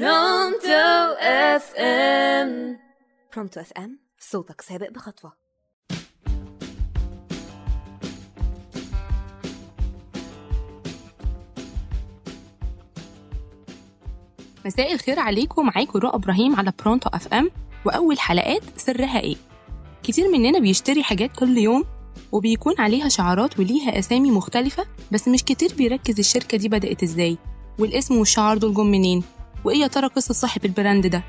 Pronto FM. Pronto FM صوتك سابق بخطوة. مساء الخير عليكم. معاكم رؤى إبراهيم على Pronto FM. وأول حلقات سرها إيه؟ كتير مننا بيشتري حاجات كل يوم وبيكون عليها شعارات وليها أسامي مختلفة بس مش كتير بيركز الشركة دي بدأت إزاي والاسم والشعار دول جم منين وإيه يا ترى قصة صاحب ال brand ده؟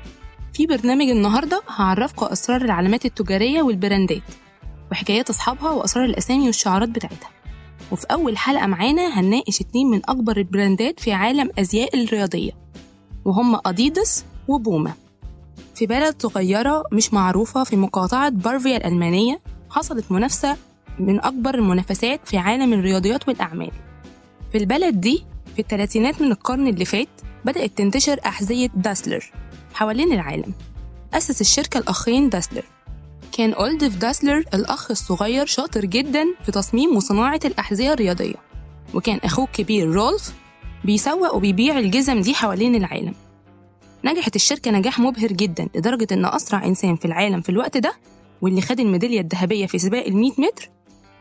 في برنامج النهارده هعرفكم أسرار العلامات التجارية وال brandات وحكايات أصحابها وأسرار الأسامي والشعارات بتاعتها. وفي أول حلقة معانا هنناقش اتنين من أكبر ال brandات في عالم أزياء الرياضية وهم أديداس وبوما. في بلد صغيرة مش معروفة في مقاطعة بافاريا الألمانية حصلت منافسة من أكبر المنافسات في عالم الرياضيات والأعمال. في البلد دي في الثلاثينات من القرن اللي فات بدأت تنتشر أحذية داسلر حوالين العالم. أسس الشركة الأخين داسلر. كان أولدف داسلر الأخ الصغير شاطر جدا في تصميم وصناعة الأحذية الرياضية وكان أخوه الكبير رولف بيسوق وبيبيع الجزم دي حوالين العالم. نجحت الشركة نجاح مبهر جدا لدرجة إن أسرع إنسان في العالم في الوقت ده واللي خد الميدالية الذهبية في سباق ال 100 متر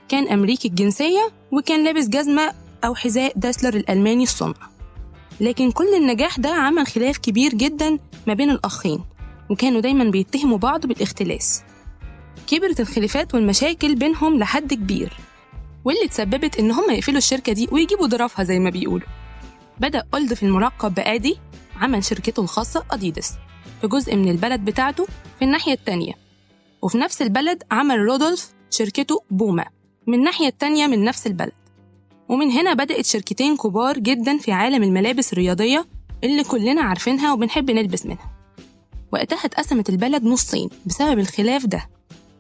كان أمريكي الجنسية وكان لابس جزمة أو حذاء داسلر الألماني الصنع لكن كل النجاح ده عمل خلاف كبير جدا ما بين الأخين وكانوا دايما بيتهموا بعض بالاختلاس. كبرت الخلافات والمشاكل بينهم لحد كبير واللي تسببت إن هم يقفلوا الشركة دي ويجيبوا ظرافها زي ما بيقولوا. بدأ أولد في الملقب بآدي عمل شركته الخاصة أديداس في جزء من البلد بتاعته في الناحية التانية. وفي نفس البلد عمل رودولف شركته بوما من الناحية التانية من نفس البلد. ومن هنا بدأت شركتين كبار جدا في عالم الملابس الرياضية اللي كلنا عارفينها وبنحب نلبس منها. وقتها اتقسمت البلد نصين بسبب الخلاف ده.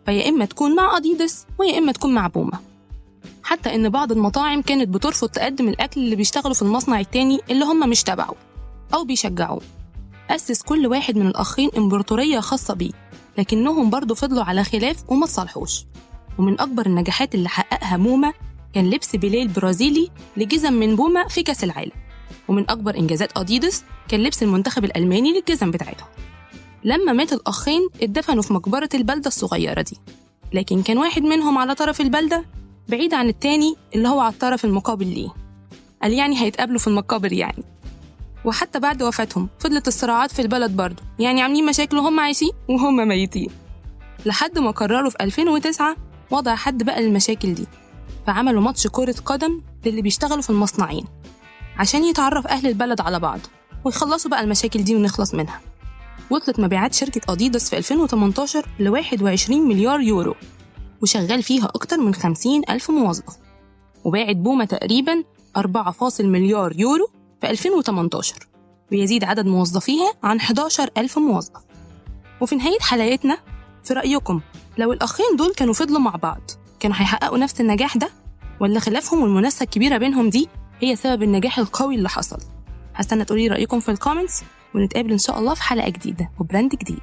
فيا إما تكون مع أديداس ويا إما تكون مع بوما. حتى إن بعض المطاعم كانت بترفض تقدم الأكل اللي بيشتغلوا في المصنع التاني اللي هم مش تبعه أو بيشجعوه. أسس كل واحد من الأخين إمبراطورية خاصة بيه لكنهم برضه فضلوا على خلاف وما تصالحوش ومن أكبر النجاحات اللي حققها موما كان لبس بيليه البرازيلي لجزم من بوما في كأس العالم. ومن أكبر إنجازات أديداس كان لبس المنتخب الألماني للجزم بتاعتهم. لما مات الأخين اتدفنوا في مقبرة البلدة الصغيرة دي. لكن كان واحد منهم على طرف البلدة بعيد عن التاني اللي هو على الطرف المقابل ليه. قال يعني هيتقابلوا في المقابر يعني. وحتى بعد وفاتهم فضلت الصراعات في البلد برضه. يعني عاملين مشاكل وهم عايشين وهم ميتين. لحد ما قرروا في 2009 وضع حد بقى للمشاكل دي. فعملوا ماتش كرة قدم للي بيشتغلوا في المصنعين عشان يتعرف أهل البلد على بعض ويخلصوا بقى المشاكل دي ونخلص منها. وصلت مبيعات شركة أديداس في 2018 ل 21 مليار يورو وشغال فيها أكتر من 50 ألف موظف وباعت بوما تقريبا 4 مليار يورو في 2018 ويزيد عدد موظفيها عن 11 ألف موظف. وفي نهاية حلقتنا في رأيكم لو الأخين دول كانوا فضلوا مع بعض كانوا هيحققوا نفس النجاح ده؟ ولا خلافهم والمنافسة الكبيرة بينهم دي هي سبب النجاح القوي اللي حصل؟ هستنى تقولولي رأيكم في ال comments ونتقابل إن شاء الله في حلقة جديدة و brand جديد.